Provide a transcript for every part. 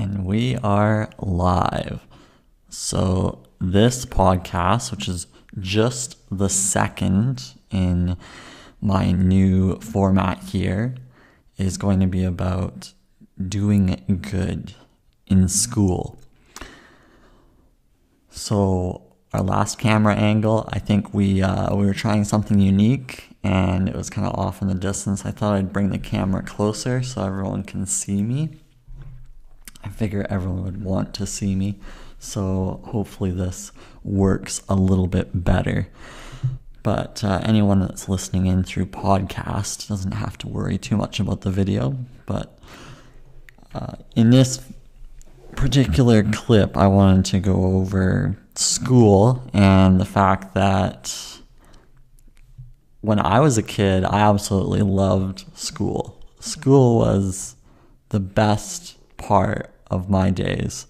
And we are live. So, this podcast, which is just the second in my new format here, is going to be about doing good in school. So, our last camera angle, I think we uh, we were trying something unique, and it was kind of off in the distance. I thought I'd bring the camera closer so everyone can see me. I figure everyone would want to see me, so hopefully this works a little bit better. But uh, anyone that's listening in through podcast doesn't have to worry too much about the video. But uh, in this particular clip, I wanted to go over school and the fact that when I was a kid, I absolutely loved school. School was the best part of my days.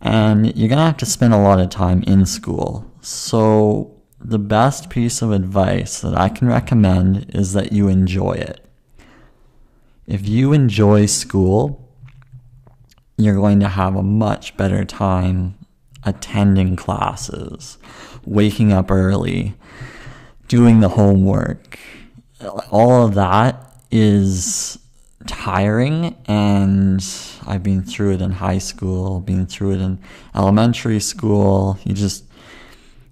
And you're going to have to spend a lot of time in school. So, the best piece of advice that I can recommend is that you enjoy it. If you enjoy school, you're going to have a much better time attending classes, waking up early, doing the homework. All of that is tiring and I've been through it in high school, been through it in elementary school. You just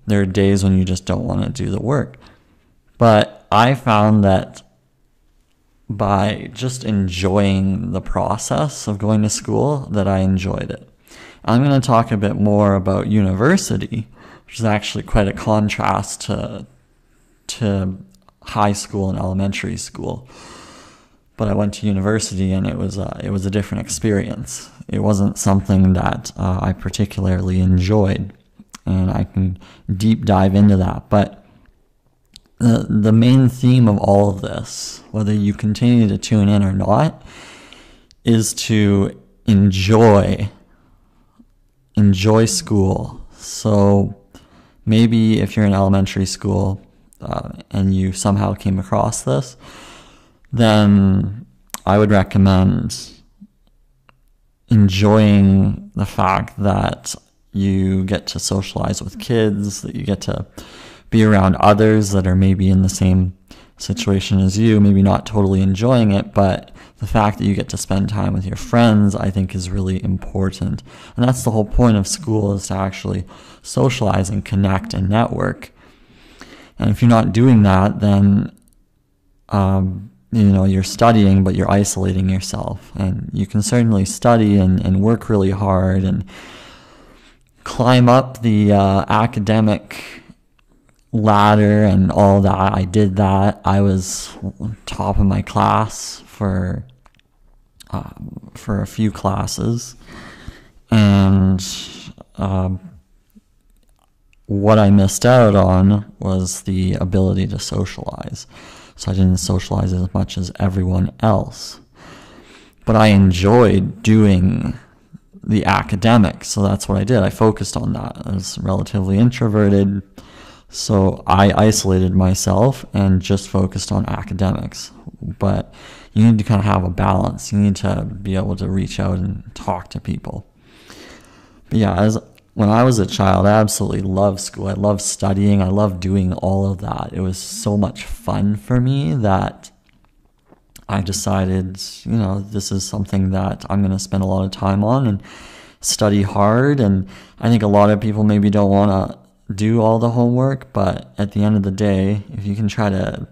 there are days when you just don't want to do the work. But I found that by just enjoying the process of going to school that I enjoyed it. I'm going to talk a bit more about university, which is actually quite a contrast to to high school and elementary school but I went to university and it was it was a different experience. It wasn't something that uh, I particularly enjoyed, and I can deep dive into that. But the the main theme of all of this, whether you continue to tune in or not, is to enjoy enjoy school. So maybe if you're in elementary school uh, and you somehow came across this then I would recommend enjoying the fact that you get to socialize with kids, that you get to be around others that are maybe in the same situation as you, maybe not totally enjoying it, but the fact that you get to spend time with your friends, I think is really important. And that's the whole point of school is to actually socialize and connect and network. And if you're not doing that, then um, you know you're studying but you're isolating yourself. And you can certainly study and, and work really hard and climb up the uh, academic ladder and all that. I did that. I was top of my class for uh, for a few classes. And um, what i missed out on was the ability to socialize so I didn't socialize as much as everyone else. But I enjoyed doing the academics, so that's what I did. I focused on that. I was relatively introverted, so I isolated myself and just focused on academics. But you need to kind of have a balance. You need to be able to reach out and talk to people. But yeah, as when I was a child, I absolutely loved school. I loved studying. I loved doing all of that. It was so much fun for me that I decided, you know, this is something that I'm going to spend a lot of time on and study hard. And I think a lot of people maybe don't want to do all the homework, but at the end of the day, if you can try to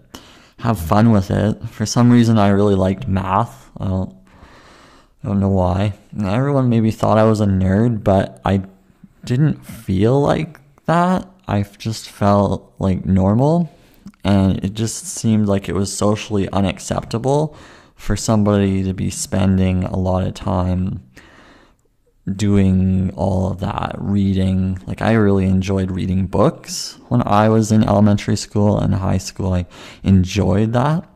have fun with it, for some reason, I really liked math. I don't, I don't know why. Everyone maybe thought I was a nerd, but I didn't feel like that. I just felt like normal. And it just seemed like it was socially unacceptable for somebody to be spending a lot of time doing all of that, reading. Like, I really enjoyed reading books when I was in elementary school and high school. I enjoyed that.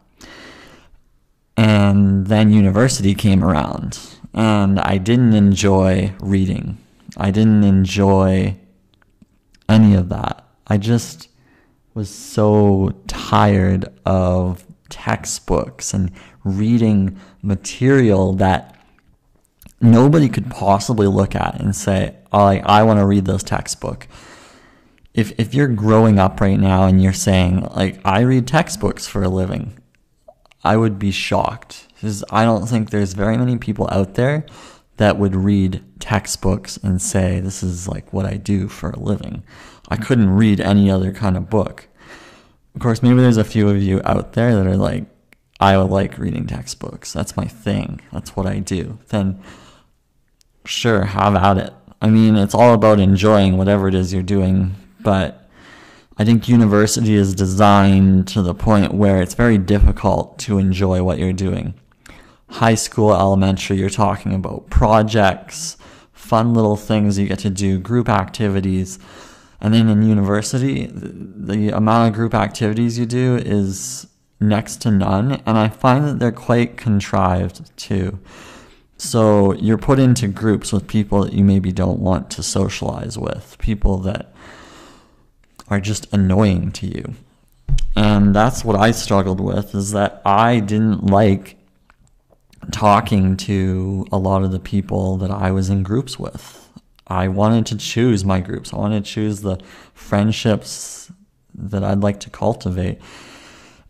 And then university came around, and I didn't enjoy reading. I didn't enjoy any of that. I just was so tired of textbooks and reading material that nobody could possibly look at and say, oh, I want to read this textbook. If, if you're growing up right now and you're saying, like, I read textbooks for a living, I would be shocked. Because I don't think there's very many people out there that would read textbooks and say, this is like what I do for a living. I couldn't read any other kind of book. Of course, maybe there's a few of you out there that are like, I like reading textbooks. That's my thing. That's what I do. Then, sure, have at it. I mean, it's all about enjoying whatever it is you're doing, but I think university is designed to the point where it's very difficult to enjoy what you're doing. High school, elementary, you're talking about projects, fun little things you get to do, group activities. And then in university, the, amount of group activities you do is next to none. And I find that they're quite contrived too. So you're put into groups with people that you maybe don't want to socialize with, people that are just annoying to you. And that's what I struggled with is that I didn't like talking to a lot of the people that I was in groups with. I wanted to choose my groups. I wanted to choose the friendships that I'd like to cultivate.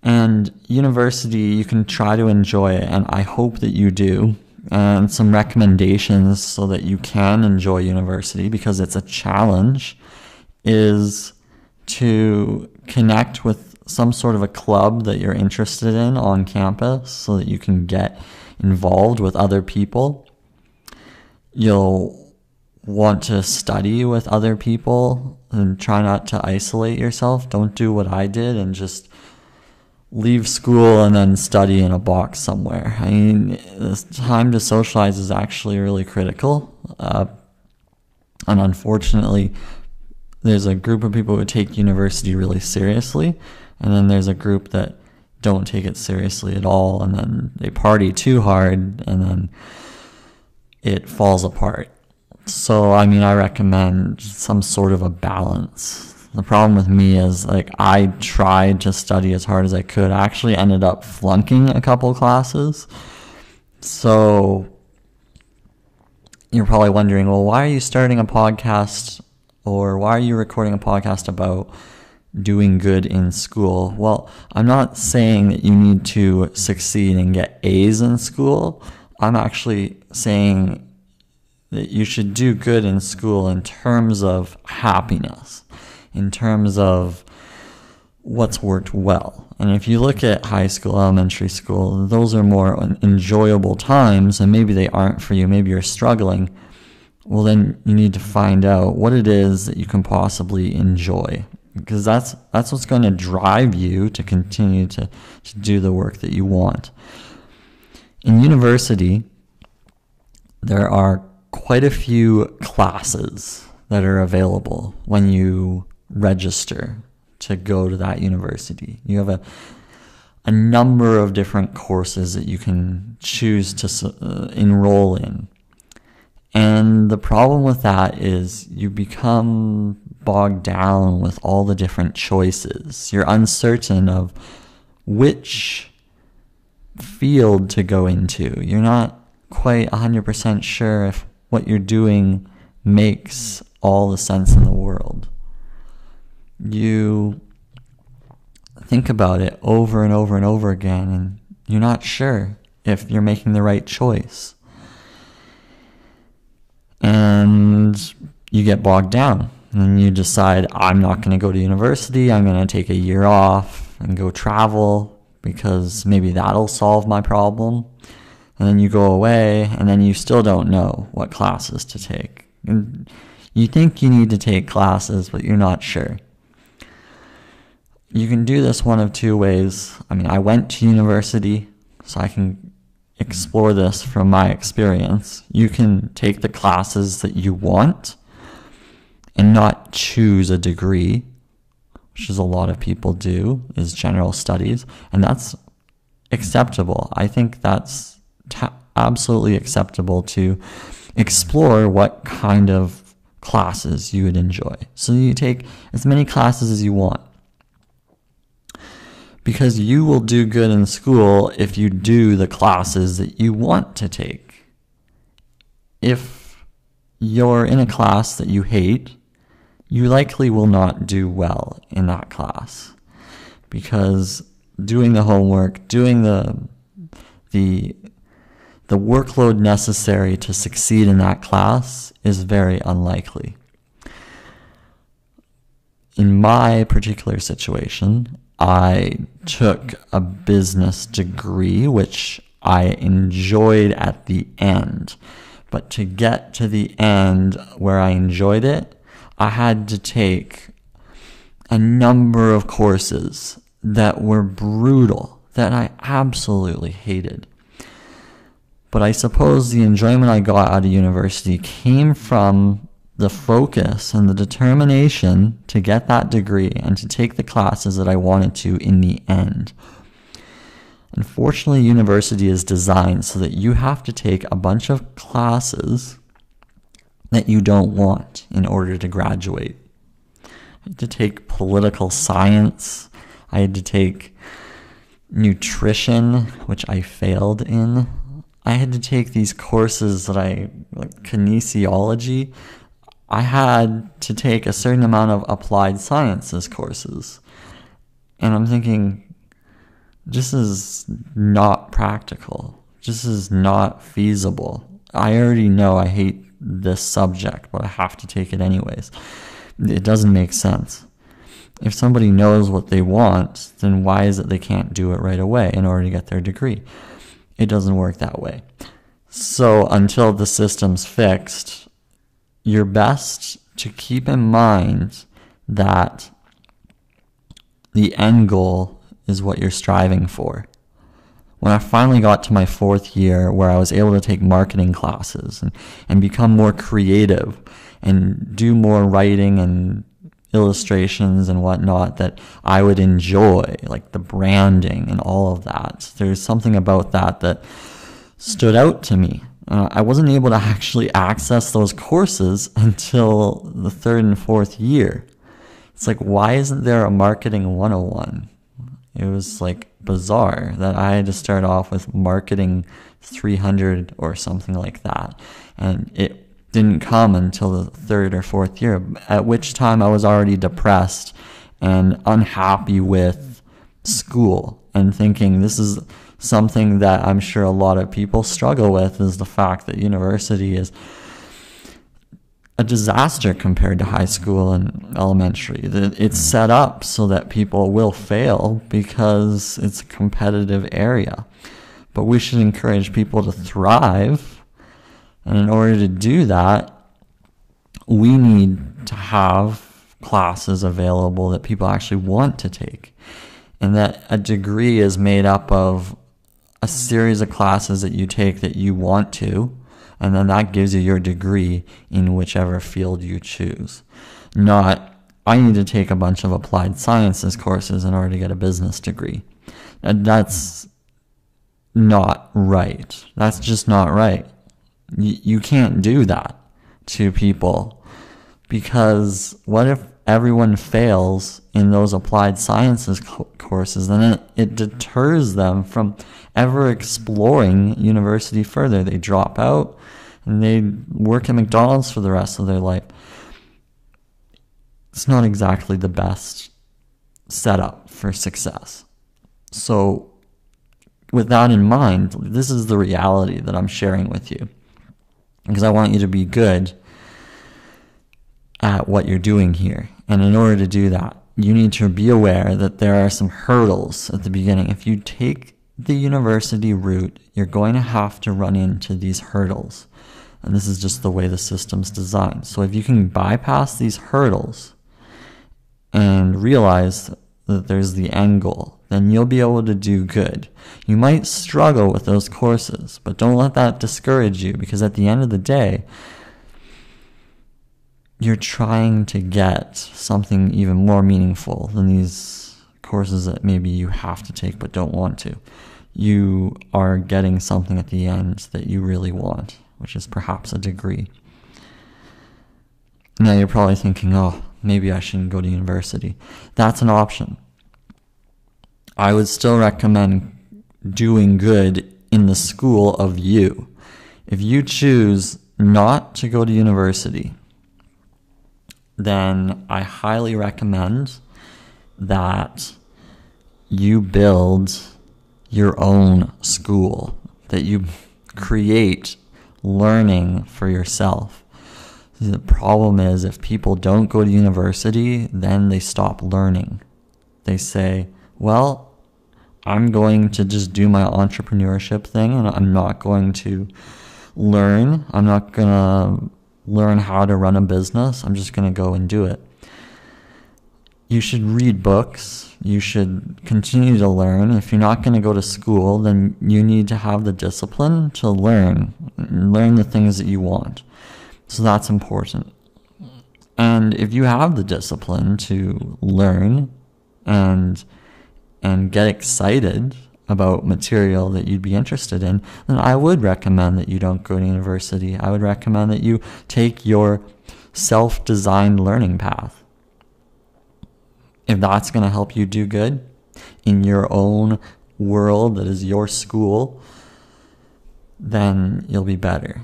And university, you can try to enjoy it, and I hope that you do. And some recommendations so that you can enjoy university because it's a challenge is to connect with some sort of a club that you're interested in on campus so that you can get involved with other people. You'll want to study with other people and try not to isolate yourself. Don't do what I did and just leave school and then study in a box somewhere. I mean, the time to socialize is actually really critical. Uh, and unfortunately, there's a group of people who take university really seriously, and then there's a group that don't take it seriously at all, and then they party too hard, and then it falls apart. So, I mean, I recommend some sort of a balance. The problem with me is, like, I tried to study as hard as I could. I actually ended up flunking a couple classes. So, you're probably wondering, well, why are you starting a podcast or why are you recording a podcast about doing good in school. Well, I'm not saying that you need to succeed and get A's in school. I'm actually saying that you should do good in school in terms of happiness, in terms of what's worked well. And if you look at high school, elementary school, those are more enjoyable times, and maybe they aren't for you. Maybe you're struggling. Well, then you need to find out what it is that you can possibly enjoy because that's that's what's going to drive you to continue to, to do the work that you want. In university, there are quite a few classes that are available when you register to go to that university. You have a a number of different courses that you can choose to uh, enroll in. And the problem with that is you become bogged down with all the different choices. You're uncertain of which field to go into. You're not quite 100% sure if what you're doing makes all the sense in the world. You think about it over and over and over again, and you're not sure if you're making the right choice. And you get bogged down and you decide, I'm not going to go to university. I'm going to take a year off and go travel because maybe that'll solve my problem. And then you go away and then you still don't know what classes to take. And you think you need to take classes, but you're not sure. You can do this one of two ways. I mean, I went to university, so I can explore this from my experience. You can take the classes that you want and not choose a degree, which is a lot of people do, is general studies, and that's acceptable. I think that's absolutely acceptable to explore what kind of classes you would enjoy. So you take as many classes as you want. Because you will do good in school if you do the classes that you want to take. if you're in a class that you hate, you likely will not do well in that class because doing the homework, doing the the the workload necessary to succeed in that class is very unlikely. In my particular situation, I took a business degree, which I enjoyed at the end. But to get to the end where I enjoyed it, I had to take a number of courses that were brutal, that I absolutely hated. But I suppose the enjoyment I got out of university came from the focus and the determination to get that degree and to take the classes that I wanted to in the end. Unfortunately, university is designed so that you have to take a bunch of classes that you don't want in order to graduate. I had to take political science. I had to take nutrition, which I failed in. I had to take these courses that I, like kinesiology. I had to take a certain amount of applied sciences courses. And I'm thinking, this is not practical. This is not feasible. I already know I hate this subject, but I have to take it anyways. It doesn't make sense. If somebody knows what they want, then why is it they can't do it right away in order to get their degree? It doesn't work that way. So until the system's fixed, you're best to keep in mind that the end goal is what you're striving for. When I finally got to my fourth year where I was able to take marketing classes and, and become more creative and do more writing and illustrations and whatnot that I would enjoy, like the branding and all of that. So There's something about that that stood out to me. Uh, I wasn't able to actually access those courses until the third and fourth year. It's like, why isn't there a marketing 101? It was like bizarre that I had to start off with marketing 300 or something like that. And it didn't come until the third or fourth year, at which time I was already depressed and unhappy with school and thinking this is something that I'm sure a lot of people struggle with is the fact that university is a disaster compared to high school and elementary. It's mm. set up so that people will fail because it's a competitive area. But we should encourage people to thrive. And in order to do that, we need to have classes available that people actually want to take. And that a degree is made up of a series of classes that you take that you want to and then that gives you your degree in whichever field you choose. Not, I need to take a bunch of applied sciences courses in order to get a business degree. And that's not right. That's just not right. Y- you can't do that to people because what if everyone fails in those applied sciences co- courses, then it, it deters them from ever exploring university further. They drop out and they work at McDonald's for the rest of their life. It's not exactly the best setup for success. So, with that in mind, this is the reality that I'm sharing with you because I want you to be good at what you're doing here. And in order to do that, you need to be aware that there are some hurdles at the beginning. If you take the university route, you're going to have to run into these hurdles. And this is just the way the system's designed. So if you can bypass these hurdles and realize that there's the end goal, then you'll be able to do good. You might struggle with those courses, but don't let that discourage you because at the end of the day, you're trying to get something even more meaningful than these courses that maybe you have to take but don't want to. You are getting something at the end that you really want which is perhaps a degree. Now you're probably thinking, oh, maybe I shouldn't go to university. That's an option. I would still recommend doing good in the school of you. If you choose not to go to university, then I highly recommend that you build your own school, that you create learning for yourself. The problem is if people don't go to university, then they stop learning. They say, well, I'm going to just do my entrepreneurship thing and I'm not going to learn. I'm not going to learn how to run a business. I'm just going to go and do it. You should read books. You should continue to learn. If you're not going to go to school, then you need to have the discipline to learn, learn the things that you want. So that's important. And if you have the discipline to learn and and get excited about material that you'd be interested in, then I would recommend that you don't go to university. I would recommend that you take your self designed learning path. If that's going to help you do good in your own world that is your school, then you'll be better.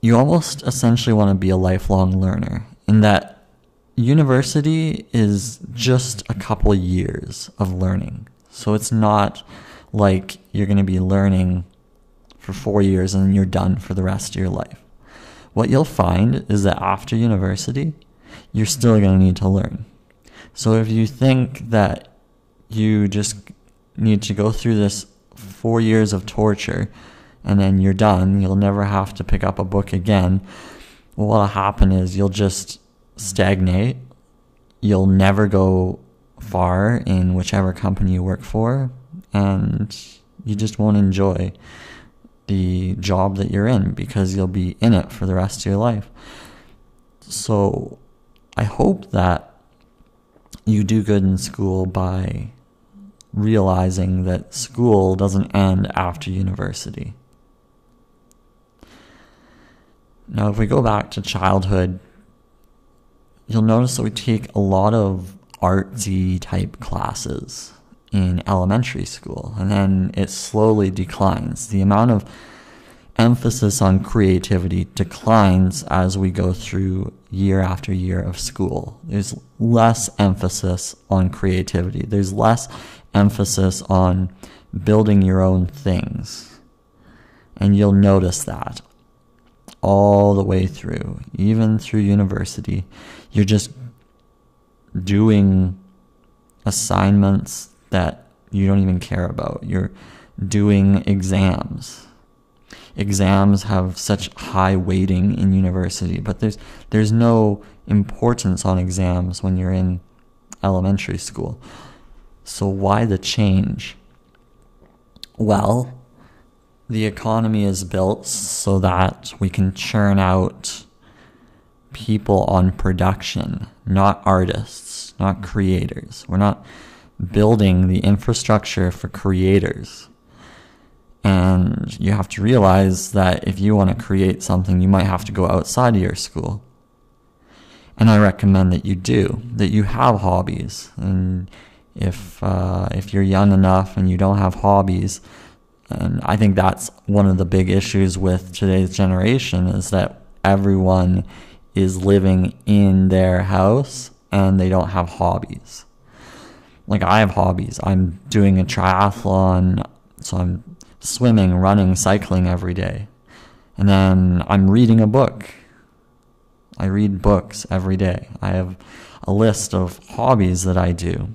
You almost essentially want to be a lifelong learner in that university is just a couple years of learning. So it's not like you're going to be learning for four years and you're done for the rest of your life. What you'll find is that after university, you're still going to need to learn. So if you think that you just need to go through this four years of torture and then you're done, you'll never have to pick up a book again. what'll happen is you'll just stagnate. You'll never go far in whichever company you work for, and you just won't enjoy the job that you're in because you'll be in it for the rest of your life. So I hope that you do good in school by realizing that school doesn't end after university. Now, if we go back to childhood, you'll notice that we take a lot of artsy type classes in elementary school, and then it slowly declines. The amount of emphasis on creativity declines as we go through year after year of school. There's less emphasis on creativity, there's less emphasis on building your own things. And you'll notice that all the way through, even through university. You're just doing assignments that you don't even care about. You're doing exams. Exams have such high weighting in university, but there's there's no importance on exams when you're in elementary school. So why the change? Well, the economy is built so that we can churn out people on production, not artists, not creators. We're not building the infrastructure for creators. And you have to realize that if you want to create something, you might have to go outside of your school. And I recommend that you do, that you have hobbies. And if, uh, if you're young enough and you don't have hobbies, and I think that's one of the big issues with today's generation is that everyone is living in their house and they don't have hobbies. Like I have hobbies. I'm doing a triathlon, so I'm swimming, running, cycling every day. And then I'm reading a book. I read books every day. I have a list of hobbies that I do.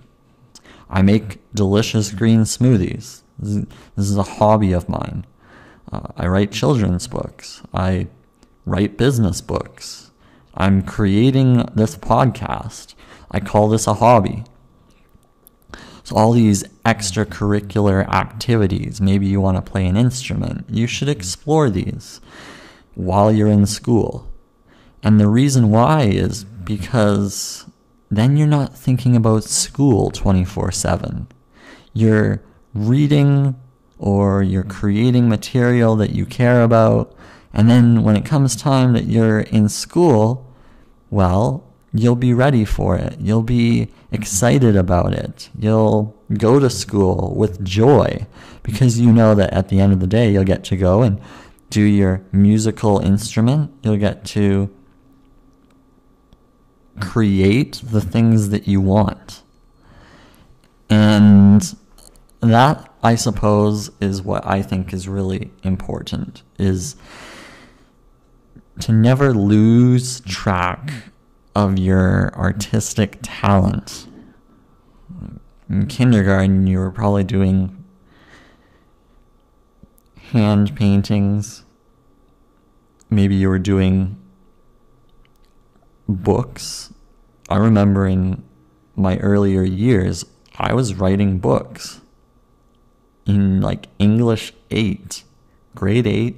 I make delicious green smoothies. This is a hobby of mine. Uh, I write children's books. I write business books. I'm creating this podcast. I call this a hobby. All these extracurricular activities, maybe you want to play an instrument, you should explore these while you're in school. And the reason why is because then you're not thinking about school 24 7. You're reading or you're creating material that you care about. And then when it comes time that you're in school, well, you'll be ready for it. You'll be Mm-hmm. excited about it. You'll go to school with joy because you know that at the end of the day, you'll get to go and do your musical instrument. You'll get to create the things that you want. And that I suppose is what I think is really important is to never lose track of your artistic talent. In kindergarten, you were probably doing hand paintings. Maybe you were doing books. I remember in my earlier years, I was writing books in like English 8, grade 8.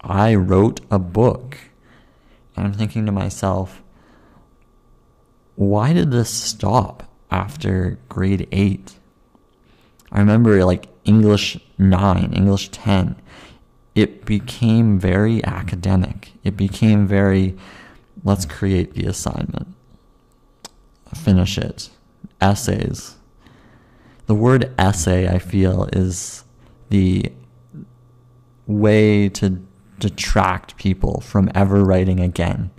I wrote a book. And I'm thinking to myself, why did this stop after grade 8? I remember like English 9, English 10, it became very academic. It became very, let's create the assignment, finish it, essays. The word essay, I feel, is the way to detract people from ever writing again.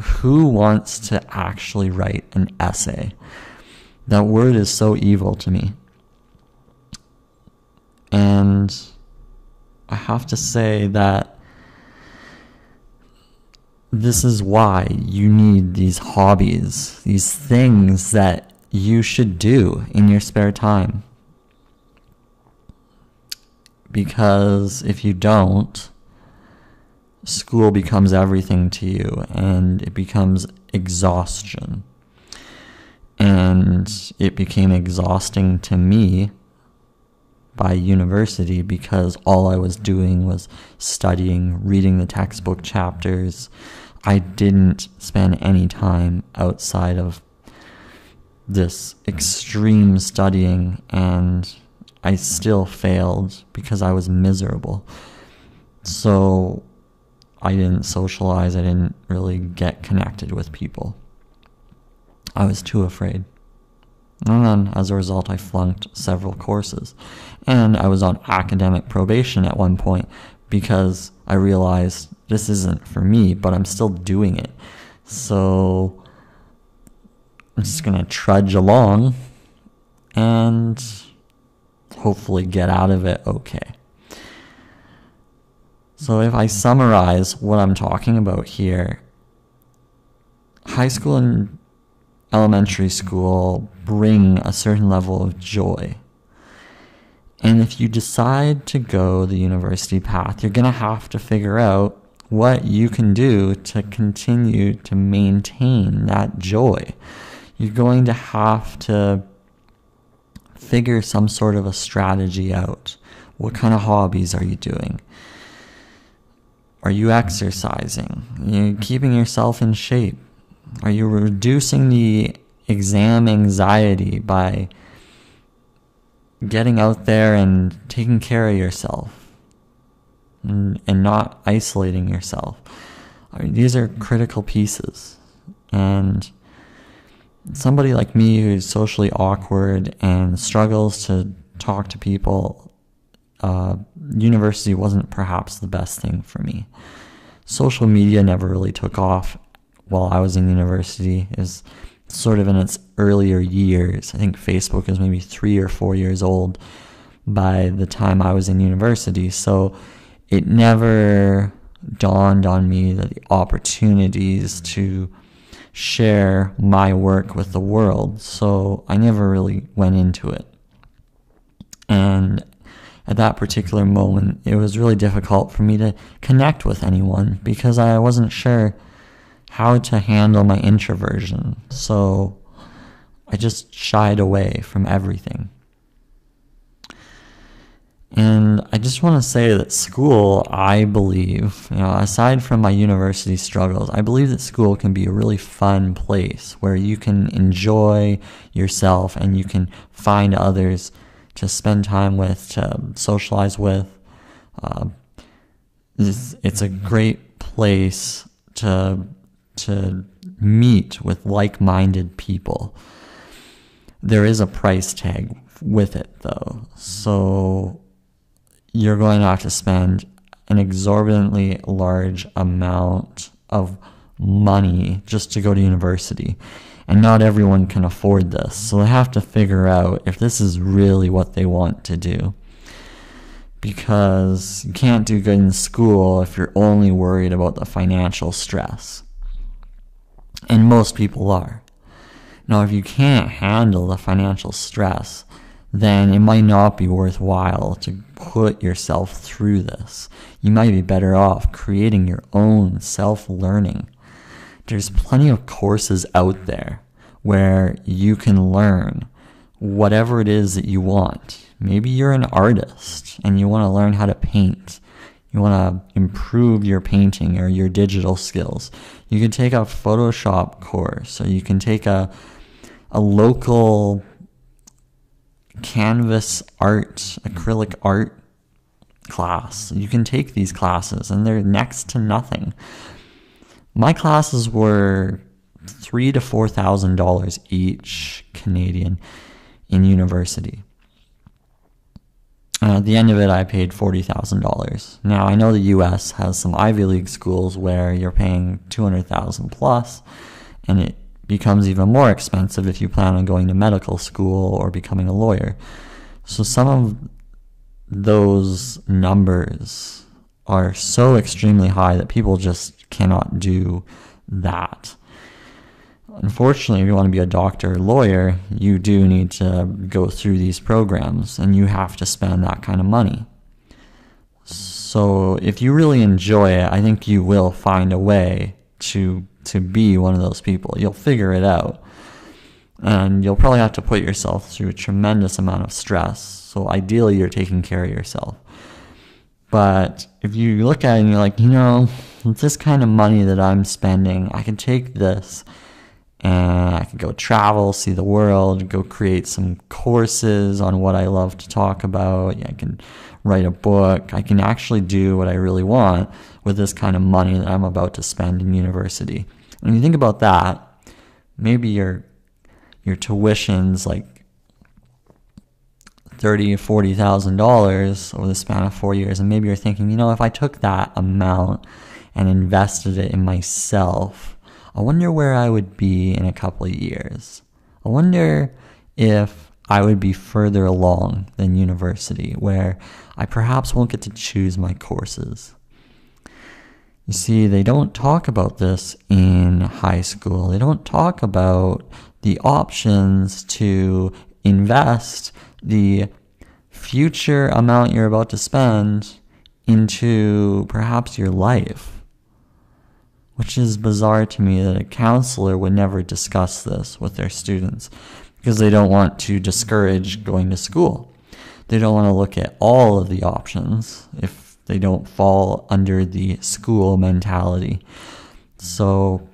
Who wants to actually write an essay? That word is so evil to me. And I have to say that this is why you need these hobbies, these things that you should do in your spare time. Because if you don't, school becomes everything to you and it becomes exhaustion. And it became exhausting to me by university because all I was doing was studying, reading the textbook chapters. I didn't spend any time outside of this extreme studying, and I still failed because I was miserable. So I didn't socialize, I didn't really get connected with people. I was too afraid. And then, as a result, I flunked several courses. And I was on academic probation at one point because I realized this isn't for me, but I'm still doing it. So I'm just going to trudge along and hopefully get out of it okay. So, if I summarize what I'm talking about here, high school and elementary school bring a certain level of joy. And if you decide to go the university path, you're going to have to figure out what you can do to continue to maintain that joy. You're going to have to figure some sort of a strategy out. What kind of hobbies are you doing? Are you exercising? Are you keeping yourself in shape? Are you reducing the exam anxiety by getting out there and taking care of yourself and, and not isolating yourself? I mean, these are critical pieces. And somebody like me who's socially awkward and struggles to talk to people, uh, university wasn't perhaps the best thing for me. Social media never really took off while I was in university is sort of in its earlier years. I think Facebook is maybe three or four years old by the time I was in university. So it never dawned on me that the opportunities to share my work with the world. So I never really went into it. And at that particular moment, it was really difficult for me to connect with anyone because I wasn't sure how to handle my introversion. So I just shied away from everything. And I just want to say that school, I believe, you know, aside from my university struggles, I believe that school can be a really fun place where you can enjoy yourself and you can find others to spend time with, to socialize with. Uh, it's, it's a great place to to meet with like minded people. There is a price tag with it though. So you're going to have to spend an exorbitantly large amount of money just to go to university. And not everyone can afford this. So they have to figure out if this is really what they want to do. Because you can't do good in school if you're only worried about the financial stress. And most people are. Now, if you can't handle the financial stress, then it might not be worthwhile to put yourself through this. You might be better off creating your own self learning. There's plenty of courses out there where you can learn whatever it is that you want. Maybe you're an artist and you want to learn how to paint. You want to improve your painting or your digital skills. You can take a Photoshop course or you can take a a local canvas art, acrylic art class. You can take these classes and they're next to nothing. My classes were three to four thousand dollars each Canadian in university. At the end of it, I paid forty thousand dollars. Now I know the U.S. has some Ivy League schools where you're paying two hundred thousand plus, and it becomes even more expensive if you plan on going to medical school or becoming a lawyer. So some of those numbers are so extremely high that people just cannot do that. Unfortunately, if you want to be a doctor or lawyer, you do need to go through these programs and you have to spend that kind of money. So, if you really enjoy it, I think you will find a way to to be one of those people. You'll figure it out. And you'll probably have to put yourself through a tremendous amount of stress. So ideally, you're taking care of yourself. But if you look at it and you're like, you know, this kind of money that I'm spending, I can take this and I can go travel, see the world, go create some courses on what I love to talk about. I can write a book. I can actually do what I really want with this kind of money that I'm about to spend in university. When you think about that, maybe your your tuition's like thirty or forty thousand dollars over the span of four years, and maybe you're thinking, you know, if I took that amount and invested it in myself, I wonder where I would be in a couple of years. I wonder if I would be further along than university, where I perhaps won't get to choose my courses. You see, they don't talk about this in high school. They don't talk about the options to invest the future amount you're about to spend into perhaps your life. Which is bizarre to me that a counselor would never discuss this with their students because they don't want to discourage going to school. They don't want to look at all of the options if they don't fall under the school mentality. So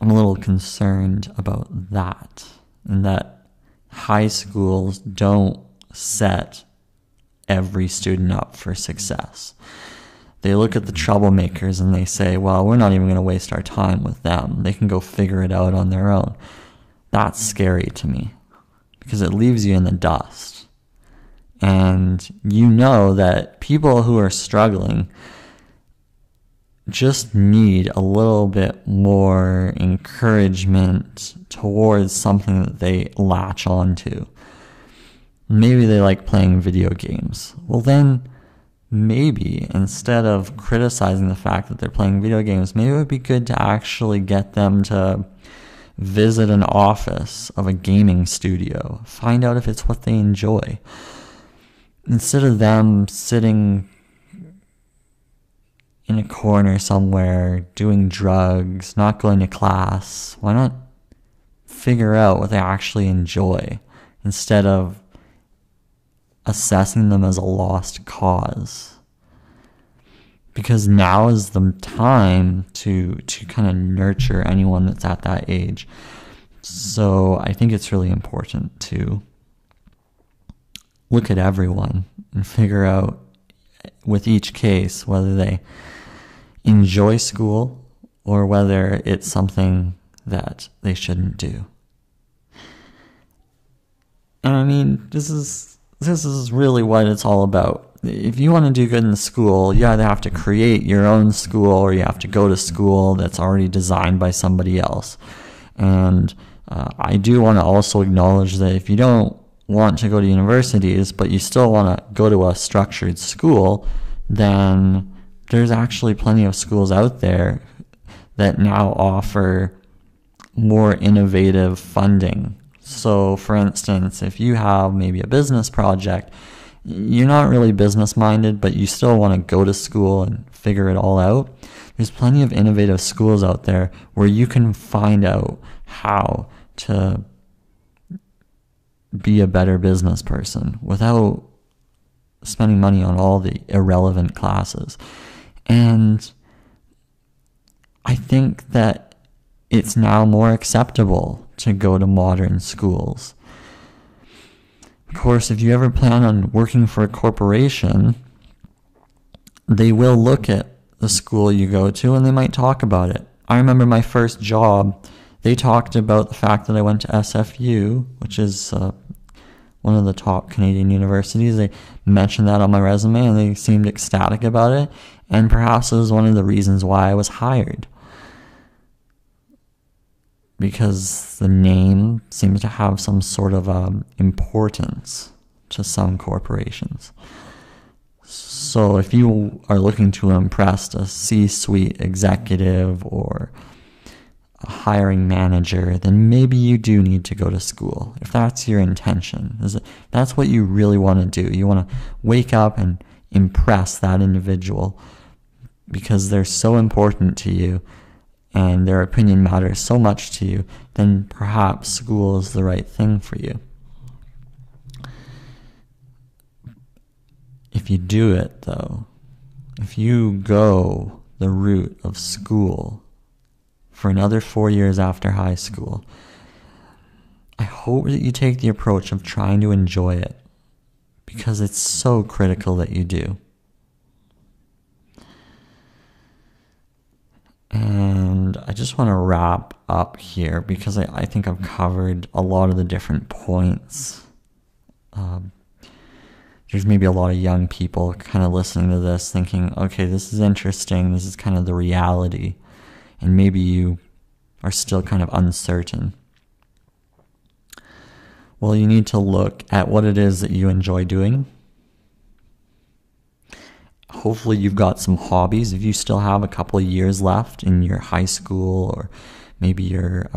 I'm a little concerned about that, and that high schools don't set every student up for success. They look at the troublemakers and they say, well, we're not even going to waste our time with them. They can go figure it out on their own. That's scary to me because it leaves you in the dust. And you know that people who are struggling just need a little bit more encouragement towards something that they latch onto. Maybe they like playing video games. Well, then maybe instead of criticizing the fact that they're playing video games, maybe it would be good to actually get them to visit an office of a gaming studio, find out if it's what they enjoy instead of them sitting in a corner somewhere doing drugs, not going to class, why not figure out what they actually enjoy instead of assessing them as a lost cause? Because now is the time to to kind of nurture anyone that's at that age. So I think it's really important to look at everyone and figure out with each case whether they enjoy school or whether it's something that they shouldn't do. And I mean, this is this is really what it's all about. if you want to do good in school, you either have to create your own school or you have to go to school that's already designed by somebody else. And uh, I do want to also acknowledge that if you don't want to go to universities, but you still want to go to a structured school, then there's actually plenty of schools out there that now offer more innovative funding. So, for instance, if you have maybe a business project, you're not really business minded, but you still want to go to school and figure it all out. There's plenty of innovative schools out there where you can find out how to be a better business person without spending money on all the irrelevant classes. And I think that it's now more acceptable to go to modern schools. Of course, if you ever plan on working for a corporation, they will look at the school you go to and they might talk about it. I remember my first job, they talked about the fact that I went to SFU, which is uh, one of the top Canadian universities. They mentioned that on my resume and they seemed ecstatic about it. And perhaps it was one of the reasons why I was hired. Because the name seems to have some sort of um, importance to some corporations. So if you are looking to impress a C suite executive or a hiring manager, then maybe you do need to go to school. If that's your intention, is it, that's what you really want to do. You want to wake up and impress that individual because they're so important to you and their opinion matters so much to you, then perhaps school is the right thing for you. If you do it, though, if you go the route of school for another four years after high school, I hope that you take the approach of trying to enjoy it because it's so critical that you do. And I just want to wrap up here because I, I think I've covered a lot of the different points. Um, there's maybe a lot of young people kind of listening to this thinking, okay, this is interesting. This is kind of the reality. And maybe you are still kind of uncertain. Well, you need to look at what it is that you enjoy doing. Hopefully, you've got some hobbies. If you still have a couple of years left in your high school, or maybe you're,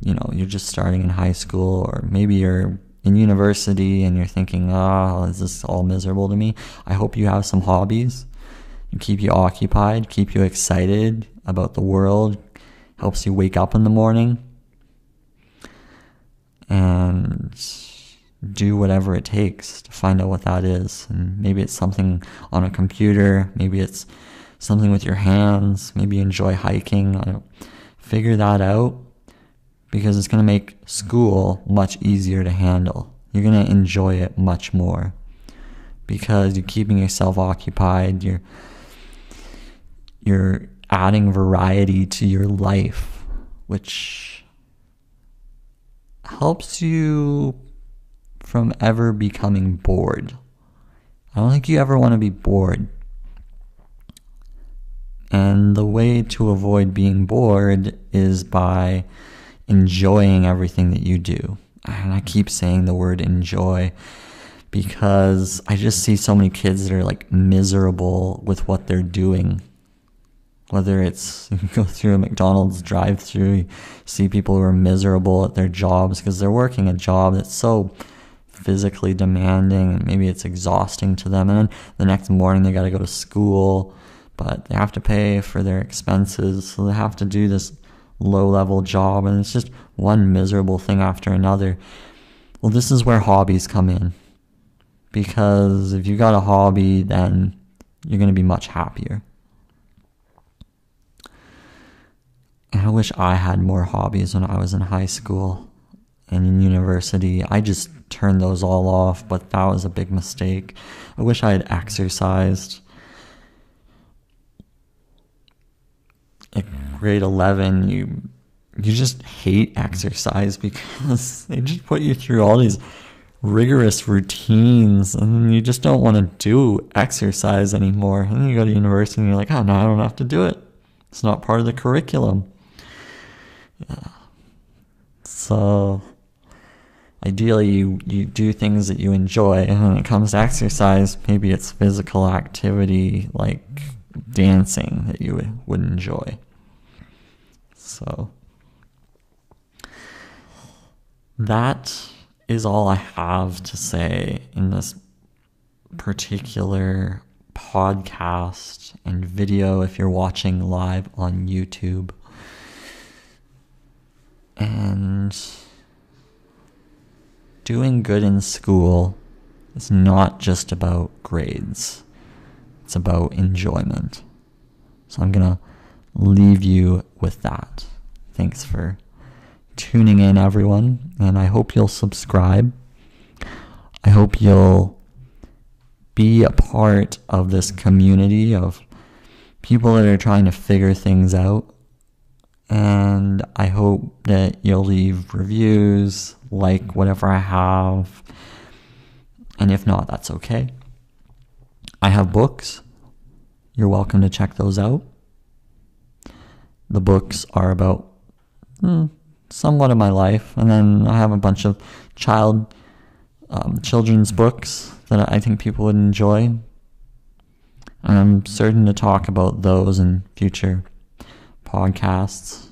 you know, you're just starting in high school, or maybe you're in university and you're thinking, oh, is this all miserable to me? I hope you have some hobbies keep you occupied, keep you excited about the world, helps you wake up in the morning and do whatever it takes to find out what that is. And maybe it's something on a computer, maybe it's something with your hands, maybe you enjoy hiking. Figure that out because it's going to make school much easier to handle. You're going to enjoy it much more because you're keeping yourself occupied. You're you're adding variety to your life, which helps you from ever becoming bored. I don't think you ever want to be bored. And the way to avoid being bored is by enjoying everything that you do. And I keep saying the word enjoy because I just see so many kids that are like miserable with what they're doing. Whether it's you go through a McDonald's drive through, see people who are miserable at their jobs because they're working a job that's so physically demanding and maybe it's exhausting to them. And then the next morning they got to go to school, but they have to pay for their expenses. So they have to do this low level job and it's just one miserable thing after another. Well, this is where hobbies come in. Because if you got a hobby, then you're going to be much happier. And I wish I had more hobbies when I was in high school and in university. I just turned those all off, but that was a big mistake. I wish I had exercised. At grade 11, you you just hate exercise because they just put you through all these rigorous routines and you just don't want to do exercise anymore. And then you go to university and you're like, oh, no, I don't have to do it. It's not part of the curriculum. Yeah. So ideally you, you do things that you enjoy and when it comes to exercise maybe it's physical activity like dancing that you would, would enjoy so that is all I have to say in this particular podcast and video if you're watching live on YouTube. And doing good in school is not just about grades, it's about enjoyment. So I'm going to leave you with that. Thanks for tuning in, everyone, and I hope you'll subscribe. I hope you'll be a part of this community of people that are trying to figure things out. And I hope that you'll leave reviews, like whatever I have. And if not, that's okay. I have books. You're welcome to check those out. The books are about hmm, somewhat of my life, and then I have a bunch of child um, children's books that I think people would enjoy. And I'm certain to talk about those in future podcasts.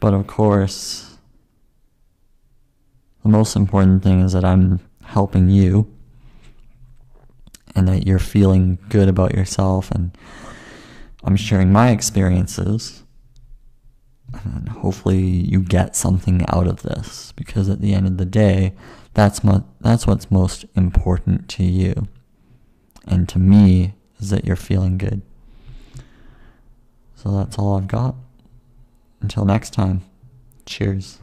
But of course, the most important thing is that I'm helping you and that you're feeling good about yourself and I'm sharing my experiences and hopefully you get something out of this because at the end of the day that's mo- that's what's most important to you and to me is that you're feeling good so that's all I've got. Until next time cheers